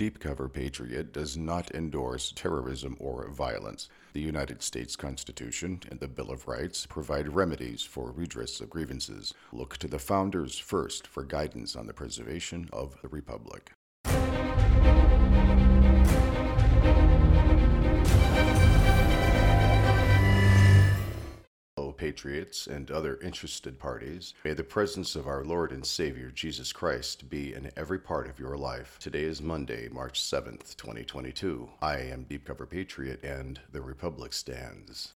Deep Cover Patriot does not endorse terrorism or violence. The United States Constitution and the Bill of Rights provide remedies for redress of grievances. Look to the founders first for guidance on the preservation of the Republic. Patriots, and other interested parties, may the presence of our Lord and Savior Jesus Christ be in every part of your life. Today is Monday, March 7th, 2022. I am Deep Cover Patriot, and the Republic stands.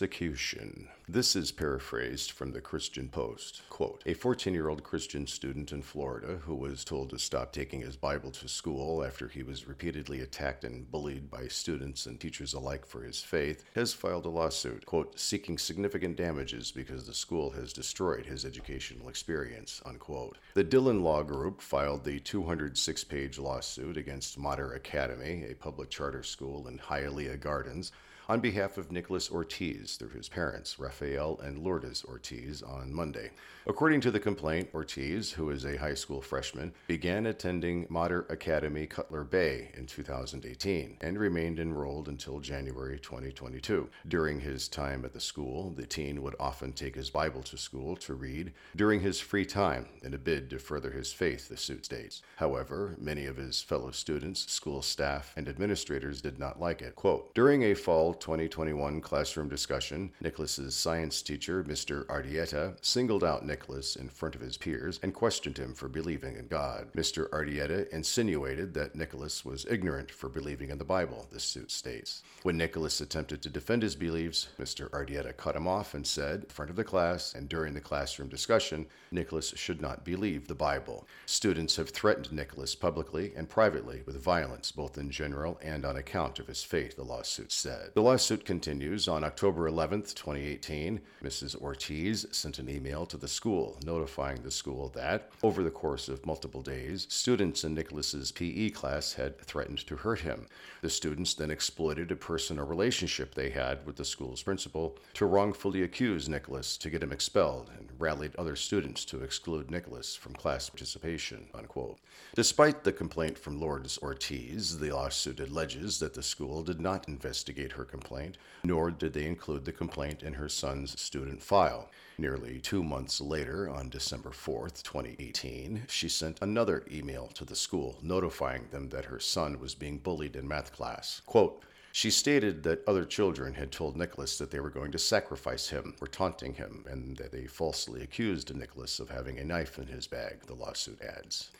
Persecution. This is paraphrased from the Christian Post. Quote A 14 year old Christian student in Florida who was told to stop taking his Bible to school after he was repeatedly attacked and bullied by students and teachers alike for his faith has filed a lawsuit, quote, seeking significant damages because the school has destroyed his educational experience, unquote. The Dhillon Law Group filed the 206 page lawsuit against Mater Academy, a public charter school in Hialeah Gardens on behalf of Nicholas Ortiz through his parents, Rafael and Lourdes Ortiz, on Monday. According to the complaint, Ortiz, who is a high school freshman, began attending Mater Academy Cutler Bay in 2018 and remained enrolled until January 2022. During his time at the school, the teen would often take his Bible to school to read during his free time in a bid to further his faith, the suit states. However, many of his fellow students, school staff, and administrators did not like it. Quote, During a fall 2021 classroom discussion, Nicholas's science teacher, Mr. Ardieta, singled out Nicholas in front of his peers and questioned him for believing in God. Mr. Ardieta insinuated that Nicholas was ignorant for believing in the Bible, the suit states. When Nicholas attempted to defend his beliefs, Mr. Ardieta cut him off and said, in front of the class and during the classroom discussion, Nicholas should not believe the Bible. Students have threatened Nicholas publicly and privately with violence, both in general and on account of his faith, the lawsuit said. The lawsuit continues. On October 11, 2018, Mrs. Ortiz sent an email to the school notifying the school that, over the course of multiple days, students in Nicholas's PE class had threatened to hurt him. The students then exploited a personal relationship they had with the school's principal to wrongfully accuse Nicholas to get him expelled and rallied other students to exclude Nicholas from class participation. Unquote. Despite the complaint from Lourdes Ortiz, the lawsuit alleges that the school did not investigate her complaint complaint, nor did they include the complaint in her son's student file. Nearly two months later, on December 4th, 2018, she sent another email to the school notifying them that her son was being bullied in math class. Quote, she stated that other children had told Nicholas that they were going to sacrifice him or taunting him, and that they falsely accused Nicholas of having a knife in his bag, the lawsuit adds.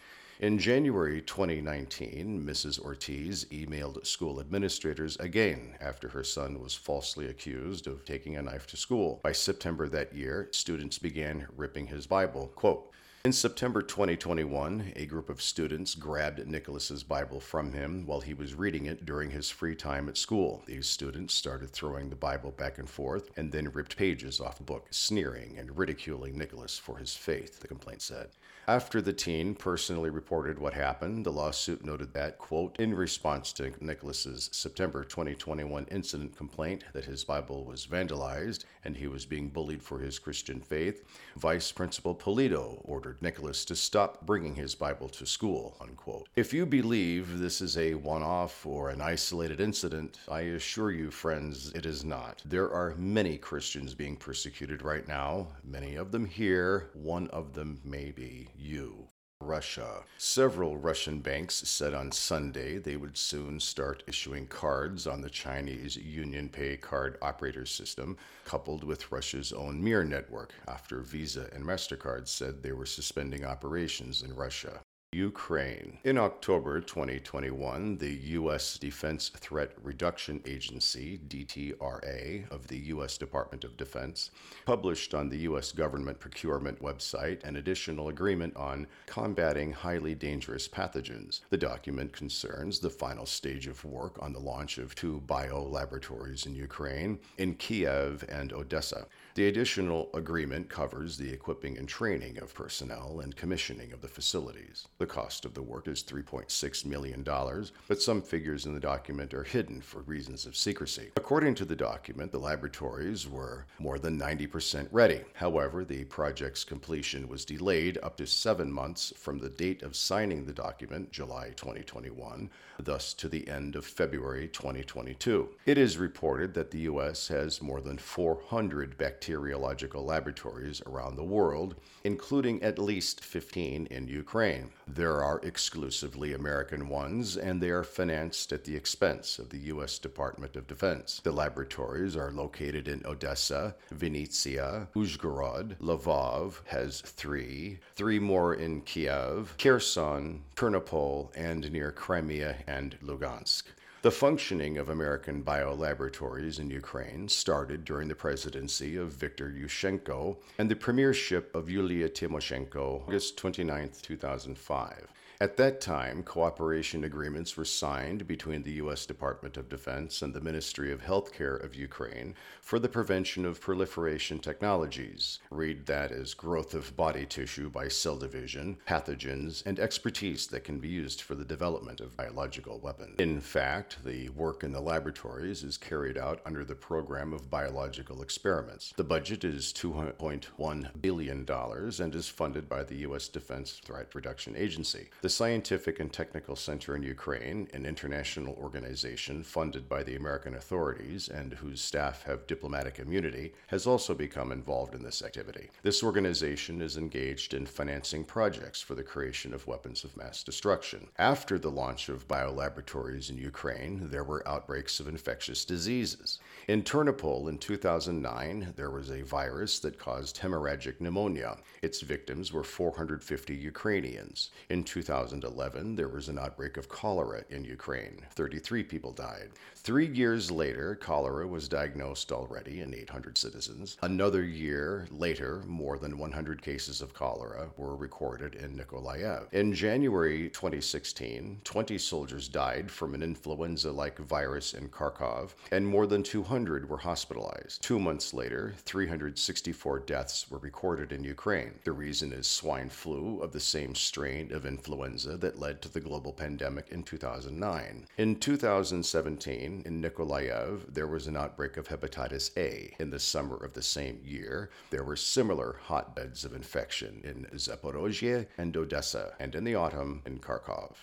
In January 2019, Mrs. Ortiz emailed school administrators again after her son was falsely accused of taking a knife to school. By September that year, students began ripping his Bible. Quote, in September 2021, a group of students grabbed Nicholas's Bible from him while he was reading it during his free time at school. These students started throwing the Bible back and forth and then ripped pages off the book, sneering and ridiculing Nicholas for his faith, the complaint said. After the teen personally reported what happened, the lawsuit noted that, quote, in response to Nicholas's September 2021 incident complaint that his Bible was vandalized and he was being bullied for his Christian faith, Vice Principal Polito ordered Nicholas to stop bringing his Bible to school, unquote. If you believe this is a one-off or an isolated incident, I assure you, friends, it is not. There are many Christians being persecuted right now, many of them here, one of them may be you. Russia. Several Russian banks said on Sunday they would soon start issuing cards on the Chinese UnionPay card operator system, coupled with Russia's own Mir network, after Visa and MasterCard said they were suspending operations in Russia. Ukraine. In October 2021, the U.S. Defense Threat Reduction Agency, DTRA, of the U.S. Department of Defense, published on the U.S. government procurement website an additional agreement on combating highly dangerous pathogens. The document concerns the final stage of work on the launch of two bio laboratories in Ukraine, in Kiev and Odessa. The additional agreement covers the equipping and training of personnel and commissioning of the facilities. The cost of the work is $3.6 million, but some figures in the document are hidden for reasons of secrecy. According to the document, the laboratories were more than 90% ready. However, the project's completion was delayed up to seven months from the date of signing the document, July 2021, thus to the end of February 2022. It is reported that the U.S. has more than 400 bacteriological laboratories around the world, including at least 15 in Ukraine. There are exclusively American ones, and they are financed at the expense of the U.S. Department of Defense. The laboratories are located in Odessa, Vinnytsia, Uzhgorod, Lvov has three, three more in Kiev, Kherson, Ternopil, and near Crimea and Lugansk. The functioning of American biolaboratories in Ukraine started during the presidency of Viktor Yushchenko and the premiership of Yulia Tymoshenko, August 29, 2005. At that time, cooperation agreements were signed between the U.S. Department of Defense and the Ministry of Healthcare of Ukraine for the prevention of proliferation technologies. Read that as growth of body tissue by cell division, pathogens, and expertise that can be used for the development of biological weapons. In fact, the work in the laboratories is carried out under the program of biological experiments. The budget is $2.1 billion and is funded by the U.S. Defense Threat Reduction Agency. The Scientific and Technical Center in Ukraine, an international organization funded by the American authorities and whose staff have diplomatic immunity, has also become involved in this activity. This organization is engaged in financing projects for the creation of weapons of mass destruction. After the launch of biolaboratories in Ukraine, there were outbreaks of infectious diseases. In Ternopil in 2009, there was a virus that caused hemorrhagic pneumonia. Its victims were 450 Ukrainians. In 2011, there was an outbreak of cholera in Ukraine. 33 people died. Three years later, cholera was diagnosed already in 800 citizens. Another year later, more than 100 cases of cholera were recorded in Nikolaev. In January 2016, 20 soldiers died from an influenza like virus in Kharkov, and more than 200 were hospitalized. Two months later, 364 deaths were recorded in Ukraine. The reason is swine flu of the same strain of influenza influenza that led to the global pandemic in 2009. In 2017, in Nikolaev, there was an outbreak of hepatitis A. In the summer of the same year, there were similar hotbeds of infection in Zaporozhye and Odessa, and in the autumn in Kharkov.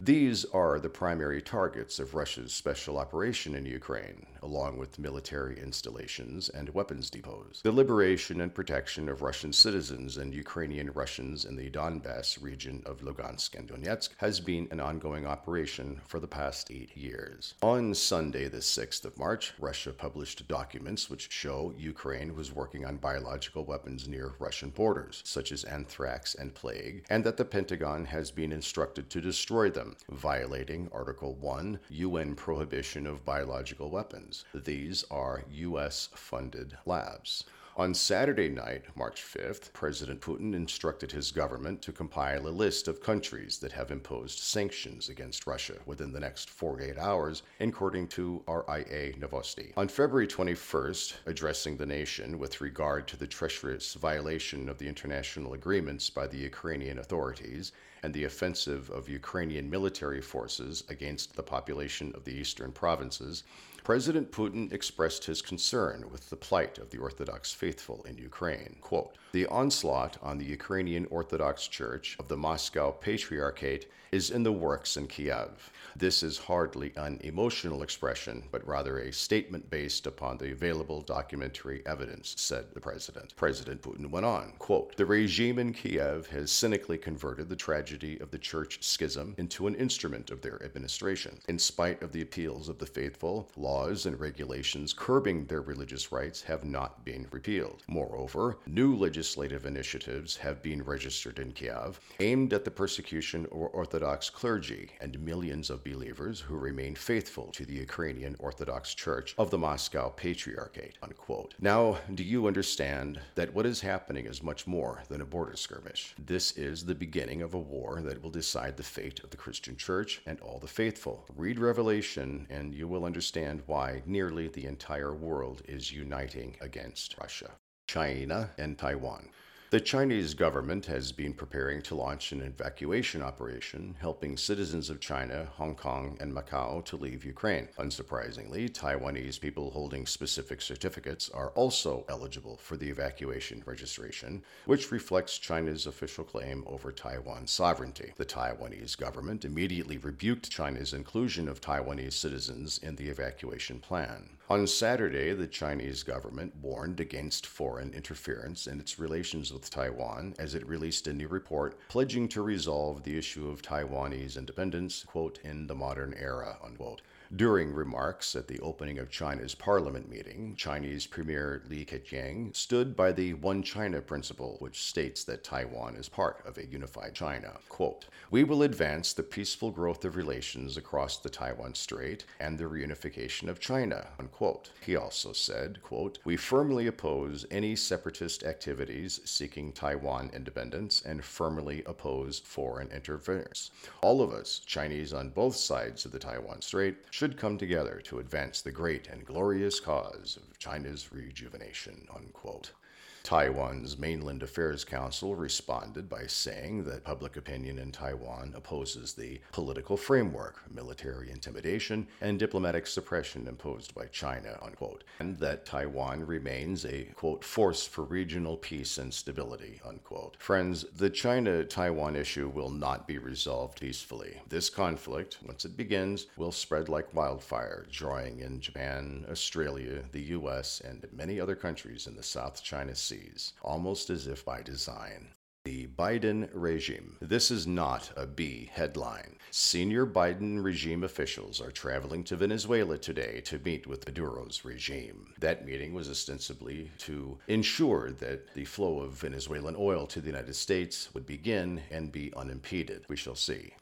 These are the primary targets of Russia's special operation in Ukraine, along with military installations and weapons depots. The liberation and protection of Russian citizens and Ukrainian Russians in the Donbass region of Lugansk and Donetsk has been an ongoing operation for the past eight years. On Sunday, the 6th of March, Russia published documents which show Ukraine was working on biological weapons near Russian borders, such as anthrax and plague, and that the Pentagon has been instructed to destroy them violating Article 1 UN Prohibition of Biological Weapons. These are U.S. funded labs. On Saturday night, March 5th, President Putin instructed his government to compile a list of countries that have imposed sanctions against Russia within the next 48 hours, according to RIA Novosti. On February 21st, addressing the nation with regard to the treacherous violation of the international agreements by the Ukrainian authorities and the offensive of Ukrainian military forces against the population of the eastern provinces, President Putin expressed his concern with the plight of the Orthodox faithful in Ukraine. Quote, the onslaught on the Ukrainian Orthodox Church of the Moscow Patriarchate is in the works in Kiev. This is hardly an emotional expression, but rather a statement based upon the available documentary evidence, said the president. President Putin went on, quote, The regime in Kiev has cynically converted the tragedy of the church schism into an instrument of their administration. In spite of the appeals of the faithful, laws and regulations curbing their religious rights have not been repealed. Moreover, new legislative initiatives have been registered in Kiev aimed at the persecution of Orthodox clergy and millions of believers who remain faithful to the Ukrainian Orthodox Church of the Moscow Patriarchate. Unquote. Now, do you understand that what is happening is much more than a border skirmish? This is the beginning of a war that will decide the fate of the Christian Church and all the faithful. Read Revelation and you will understand why nearly the entire world is uniting against Russia, China, and Taiwan. The Chinese government has been preparing to launch an evacuation operation helping citizens of China, Hong Kong, and Macau to leave Ukraine. Unsurprisingly, Taiwanese people holding specific certificates are also eligible for the evacuation registration, which reflects China's official claim over Taiwan's sovereignty. The Taiwanese government immediately rebuked China's inclusion of Taiwanese citizens in the evacuation plan. On Saturday, the Chinese government warned against foreign interference in its relations with Taiwan as it released a new report pledging to resolve the issue of Taiwanese independence, quote, in the modern era, unquote. During remarks at the opening of China's parliament meeting, Chinese Premier Li Keqiang stood by the One China principle, which states that Taiwan is part of a unified China. Quote, We will advance the peaceful growth of relations across the Taiwan Strait and the reunification of China. Unquote. He also said, quote, We firmly oppose any separatist activities seeking Taiwan independence and firmly oppose foreign interference. All of us, Chinese on both sides of the Taiwan Strait, should come together to advance the great and glorious cause of China's rejuvenation. Unquote. Taiwan's Mainland Affairs Council responded by saying that public opinion in Taiwan opposes the political framework, military intimidation, and diplomatic suppression imposed by China, unquote, and that Taiwan remains a, quote, force for regional peace and stability, unquote. Friends, the China Taiwan issue will not be resolved peacefully. This conflict, once it begins, will spread like wildfire, drawing in Japan, Australia, the U.S., and many other countries in the South China Sea almost as if by design. The Biden regime. This is not a Bee headline. Senior Biden regime officials are traveling to Venezuela today to meet with Maduro's regime. That meeting was ostensibly to ensure that the flow of Venezuelan oil to the United States would begin and be unimpeded. We shall see.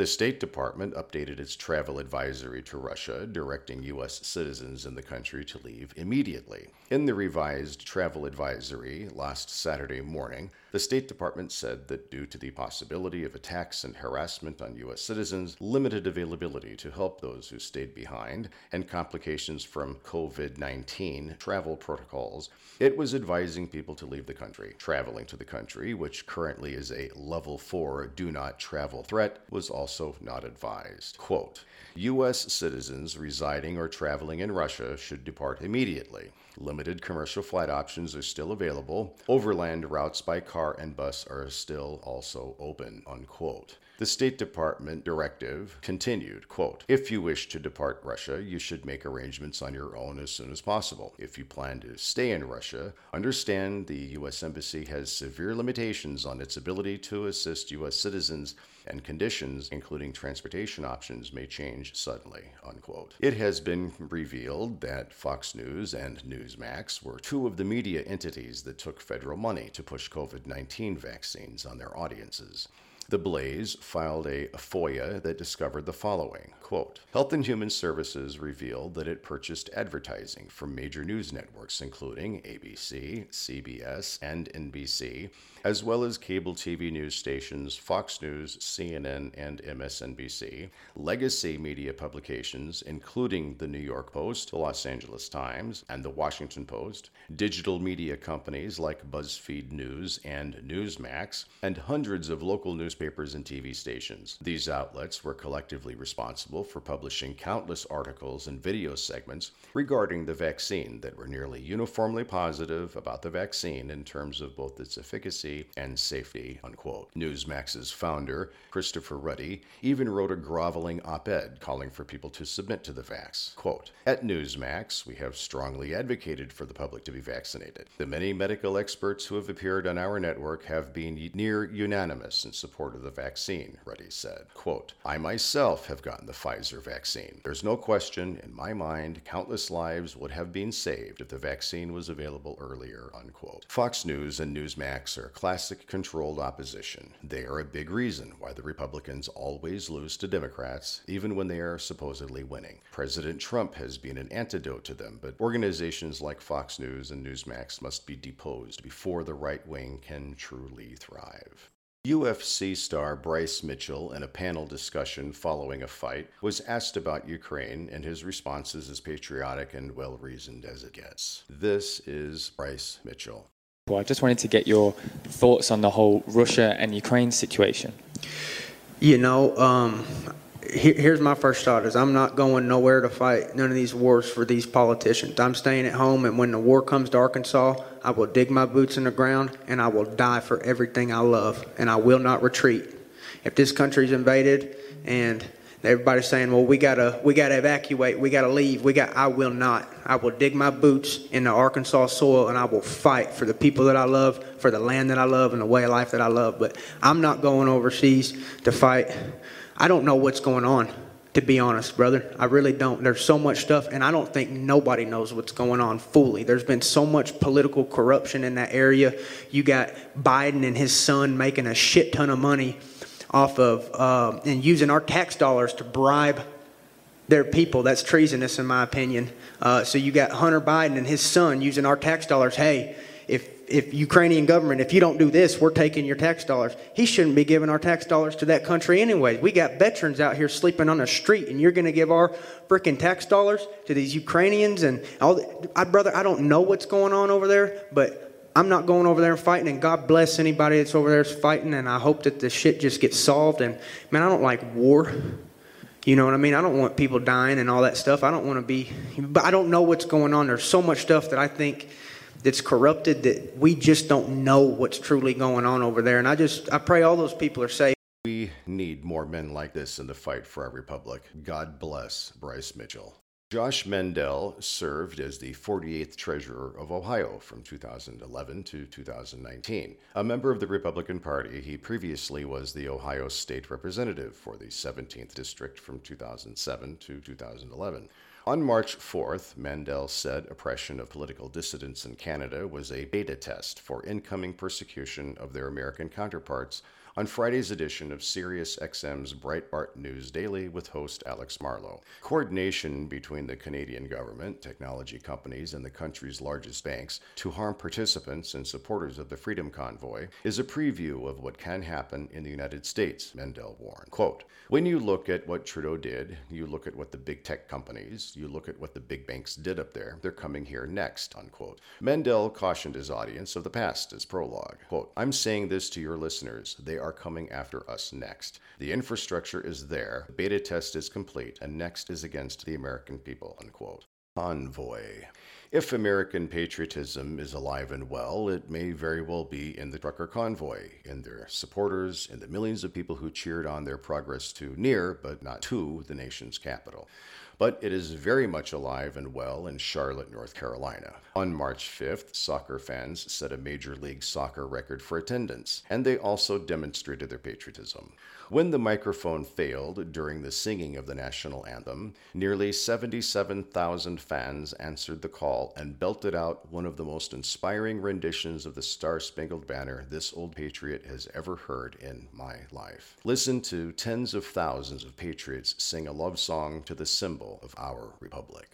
The State Department updated its travel advisory to Russia, directing U.S. citizens in the country to leave immediately. In the revised travel advisory last Saturday morning, the State Department said that due to the possibility of attacks and harassment on U.S. citizens, limited availability to help those who stayed behind, and complications from COVID 19 travel protocols, it was advising people to leave the country. Traveling to the country, which currently is a level 4 do not travel threat, was also not advised. Quote U.S. citizens residing or traveling in Russia should depart immediately. Limited commercial flight options are still available. Overland routes by car and bus are still also open. Unquote. The State Department directive continued, quote, If you wish to depart Russia, you should make arrangements on your own as soon as possible. If you plan to stay in Russia, understand the U.S. Embassy has severe limitations on its ability to assist U.S. citizens and conditions, including transportation options, may change suddenly. Unquote. It has been revealed that Fox News and Newsmax were two of the media entities that took federal money to push COVID 19 vaccines on their audiences. The Blaze filed a FOIA that discovered the following quote, Health and Human Services revealed that it purchased advertising from major news networks, including ABC, CBS, and NBC, as well as cable TV news stations Fox News, CNN, and MSNBC, legacy media publications, including the New York Post, the Los Angeles Times, and the Washington Post, digital media companies like BuzzFeed News and Newsmax, and hundreds of local newspapers and TV stations. These outlets were collectively responsible for publishing countless articles and video segments regarding the vaccine that were nearly uniformly positive about the vaccine in terms of both its efficacy and safety. Unquote. Newsmax's founder, Christopher Ruddy, even wrote a groveling op ed calling for people to submit to the vax. Quote, At Newsmax, we have strongly advocated for the public to be vaccinated. The many medical experts who have appeared on our network have been near unanimous in support of the vaccine, Ruddy said. Quote, I myself have gotten the Pfizer vaccine. There's no question in my mind countless lives would have been saved if the vaccine was available earlier. Unquote. Fox News and Newsmax are classic controlled opposition. They are a big reason why the Republicans always lose to Democrats, even when they are supposedly winning. President Trump has been an antidote to them, but organizations like Fox News and Newsmax must be deposed before the right wing can truly thrive. UFC star Bryce Mitchell, in a panel discussion following a fight, was asked about Ukraine, and his response is as patriotic and well reasoned as it gets. This is Bryce Mitchell. I just wanted to get your thoughts on the whole Russia and Ukraine situation. You know, um, here, here's my first thought: is I'm not going nowhere to fight none of these wars for these politicians. I'm staying at home, and when the war comes to Arkansas, I will dig my boots in the ground and I will die for everything I love, and I will not retreat. If this country's invaded and everybody's saying, "Well, we gotta we gotta evacuate, we gotta leave," we got. I will not. I will dig my boots in the Arkansas soil, and I will fight for the people that I love, for the land that I love, and the way of life that I love. But I'm not going overseas to fight. I don't know what's going on to be honest, brother. I really don't. There's so much stuff, and I don't think nobody knows what's going on fully. There's been so much political corruption in that area. You got Biden and his son making a shit ton of money off of uh, and using our tax dollars to bribe their people. That's treasonous, in my opinion. Uh, so you got Hunter Biden and his son using our tax dollars. Hey, if if Ukrainian government, if you don't do this, we're taking your tax dollars. He shouldn't be giving our tax dollars to that country anyway. We got veterans out here sleeping on the street, and you're going to give our freaking tax dollars to these Ukrainians and all. The, I, brother, I don't know what's going on over there, but I'm not going over there and fighting. And God bless anybody that's over there fighting. And I hope that the shit just gets solved. And man, I don't like war. You know what I mean? I don't want people dying and all that stuff. I don't want to be, but I don't know what's going on. There's so much stuff that I think that's corrupted that we just don't know what's truly going on over there. And I just, I pray all those people are safe. We need more men like this in the fight for our republic. God bless Bryce Mitchell. Josh Mandel served as the 48th Treasurer of Ohio from 2011 to 2019. A member of the Republican Party, he previously was the Ohio State Representative for the 17th District from 2007 to 2011. On March 4th, Mandel said oppression of political dissidents in Canada was a beta test for incoming persecution of their American counterparts on Friday's edition of Sirius XM's Breitbart News Daily with host Alex Marlow. Coordination between the Canadian government, technology companies, and the country's largest banks to harm participants and supporters of the Freedom Convoy is a preview of what can happen in the United States, Mandel warned. Quote, when you look at what Trudeau did, you look at what the big tech companies, you look at what the big banks did up there, they're coming here next, unquote. Mandel cautioned his audience of the past as prologue. Quote, I'm saying this to your listeners. They are coming after us next. The infrastructure is there, the beta test is complete, and next is against the American people, unquote. Convoy. If American patriotism is alive and well, it may very well be in the trucker convoy, in their supporters, in the millions of people who cheered on their progress to near, but not to, the nation's capital but it is very much alive and well in Charlotte, North Carolina. On March 5th, soccer fans set a Major League Soccer record for attendance, and they also demonstrated their patriotism. When the microphone failed during the singing of the national anthem, nearly 77,000 fans answered the call and belted out one of the most inspiring renditions of the Star Spangled Banner this old patriot has ever heard in my life. Listen to tens of thousands of patriots sing a love song to the symbol of our republic.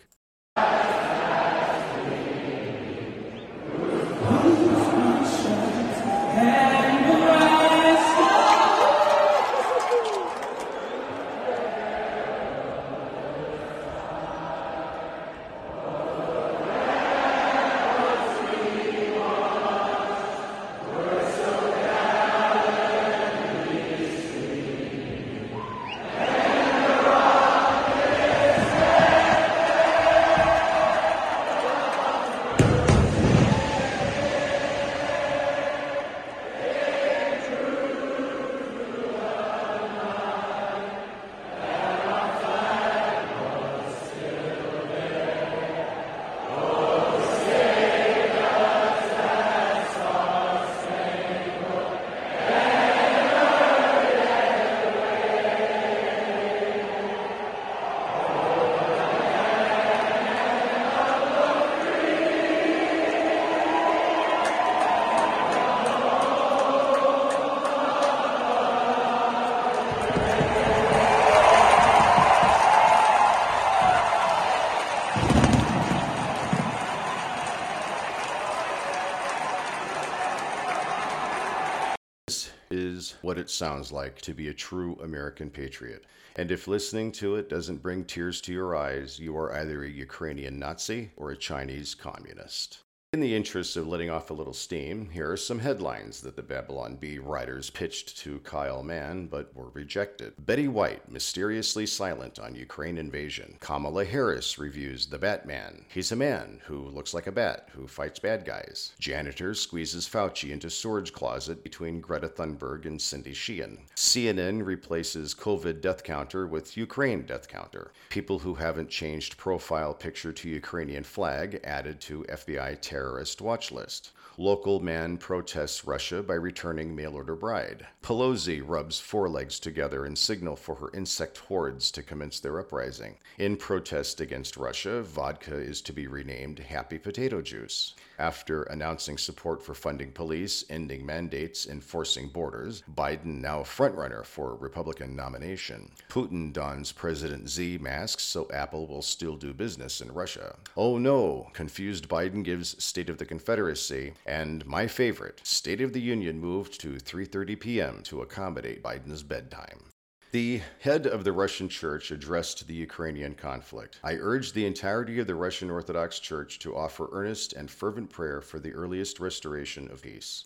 Is what it sounds like to be a true American patriot. And if listening to it doesn't bring tears to your eyes, you are either a Ukrainian Nazi or a Chinese communist. In the interest of letting off a little steam, here are some headlines that the Babylon Bee writers pitched to Kyle Mann but were rejected. Betty White mysteriously silent on Ukraine invasion. Kamala Harris reviews The Batman. He's a man who looks like a bat who fights bad guys. Janitor squeezes Fauci into storage closet between Greta Thunberg and Cindy Sheehan. CNN replaces COVID death counter with Ukraine death counter. People who haven't changed profile picture to Ukrainian flag added to FBI terror terrorist watch list. Local man protests Russia by returning mail order bride. Pelosi rubs forelegs together in signal for her insect hordes to commence their uprising. In protest against Russia, vodka is to be renamed Happy Potato Juice. After announcing support for funding police, ending mandates, enforcing borders, Biden now frontrunner for Republican nomination. Putin dons President Z masks so Apple will still do business in Russia. Oh no, confused Biden gives State of the Confederacy, and my favorite, State of the Union moved to 3:30 p.m. to accommodate Biden's bedtime. The head of the Russian Church addressed the Ukrainian conflict. I urge the entirety of the Russian Orthodox Church to offer earnest and fervent prayer for the earliest restoration of peace.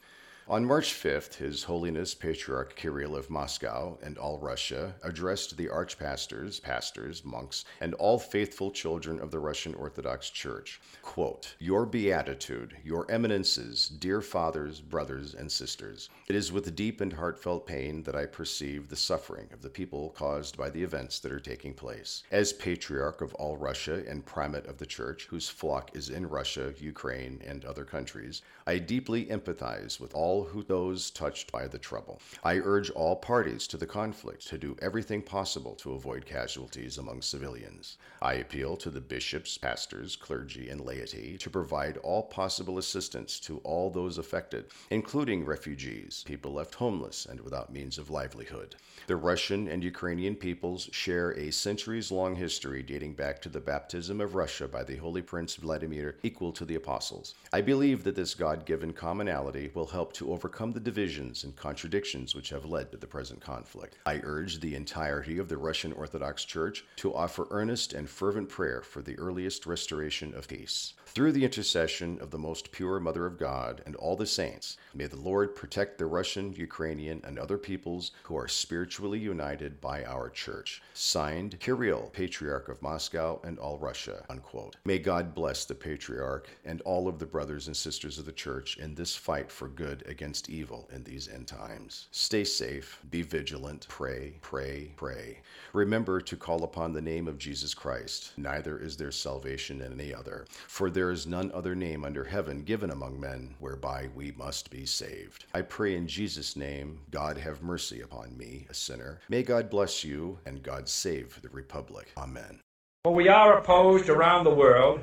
On March 5th, His Holiness Patriarch Kirill of Moscow and all Russia addressed the archpastors, pastors, monks, and all faithful children of the Russian Orthodox Church. Quote, Your beatitude, your eminences, dear fathers, brothers, and sisters, it is with deep and heartfelt pain that I perceive the suffering of the people caused by the events that are taking place. As Patriarch of all Russia and Primate of the Church, whose flock is in Russia, Ukraine, and other countries, I deeply empathize with all who those touched by the trouble. I urge all parties to the conflict to do everything possible to avoid casualties among civilians. I appeal to the bishops, pastors, clergy, and laity to provide all possible assistance to all those affected, including refugees, people left homeless and without means of livelihood. The Russian and Ukrainian peoples share a centuries long history dating back to the baptism of Russia by the Holy Prince Vladimir, equal to the apostles. I believe that this God given commonality will help to overcome the divisions and contradictions which have led to the present conflict. I urge the entirety of the Russian Orthodox Church to offer earnest and fervent prayer for the earliest restoration of peace. Through the intercession of the most pure Mother of God and all the saints, may the Lord protect the Russian, Ukrainian, and other peoples who are spiritually united by our church. Signed, Kirill, Patriarch of Moscow and all Russia. Unquote. May God bless the Patriarch and all of the brothers and sisters of the church in this fight for good against evil in these end times. Stay safe, be vigilant, pray, pray, pray. Remember to call upon the name of Jesus Christ. Neither is there salvation in any other. For there is none other name under heaven given among men whereby we must be saved. I pray in Jesus' name, God have mercy upon me, a sinner. May God bless you and God save the Republic. Amen. For we are opposed around the world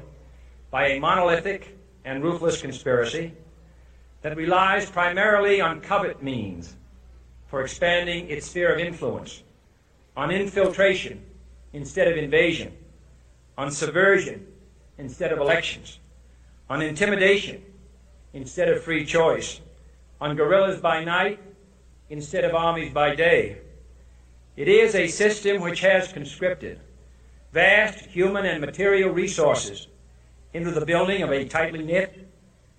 by a monolithic and ruthless conspiracy that relies primarily on covert means for expanding its sphere of influence, on infiltration instead of invasion, on subversion instead of elections, on intimidation instead of free choice, on guerrillas by night instead of armies by day. It is a system which has conscripted vast human and material resources into the building of a tightly knit,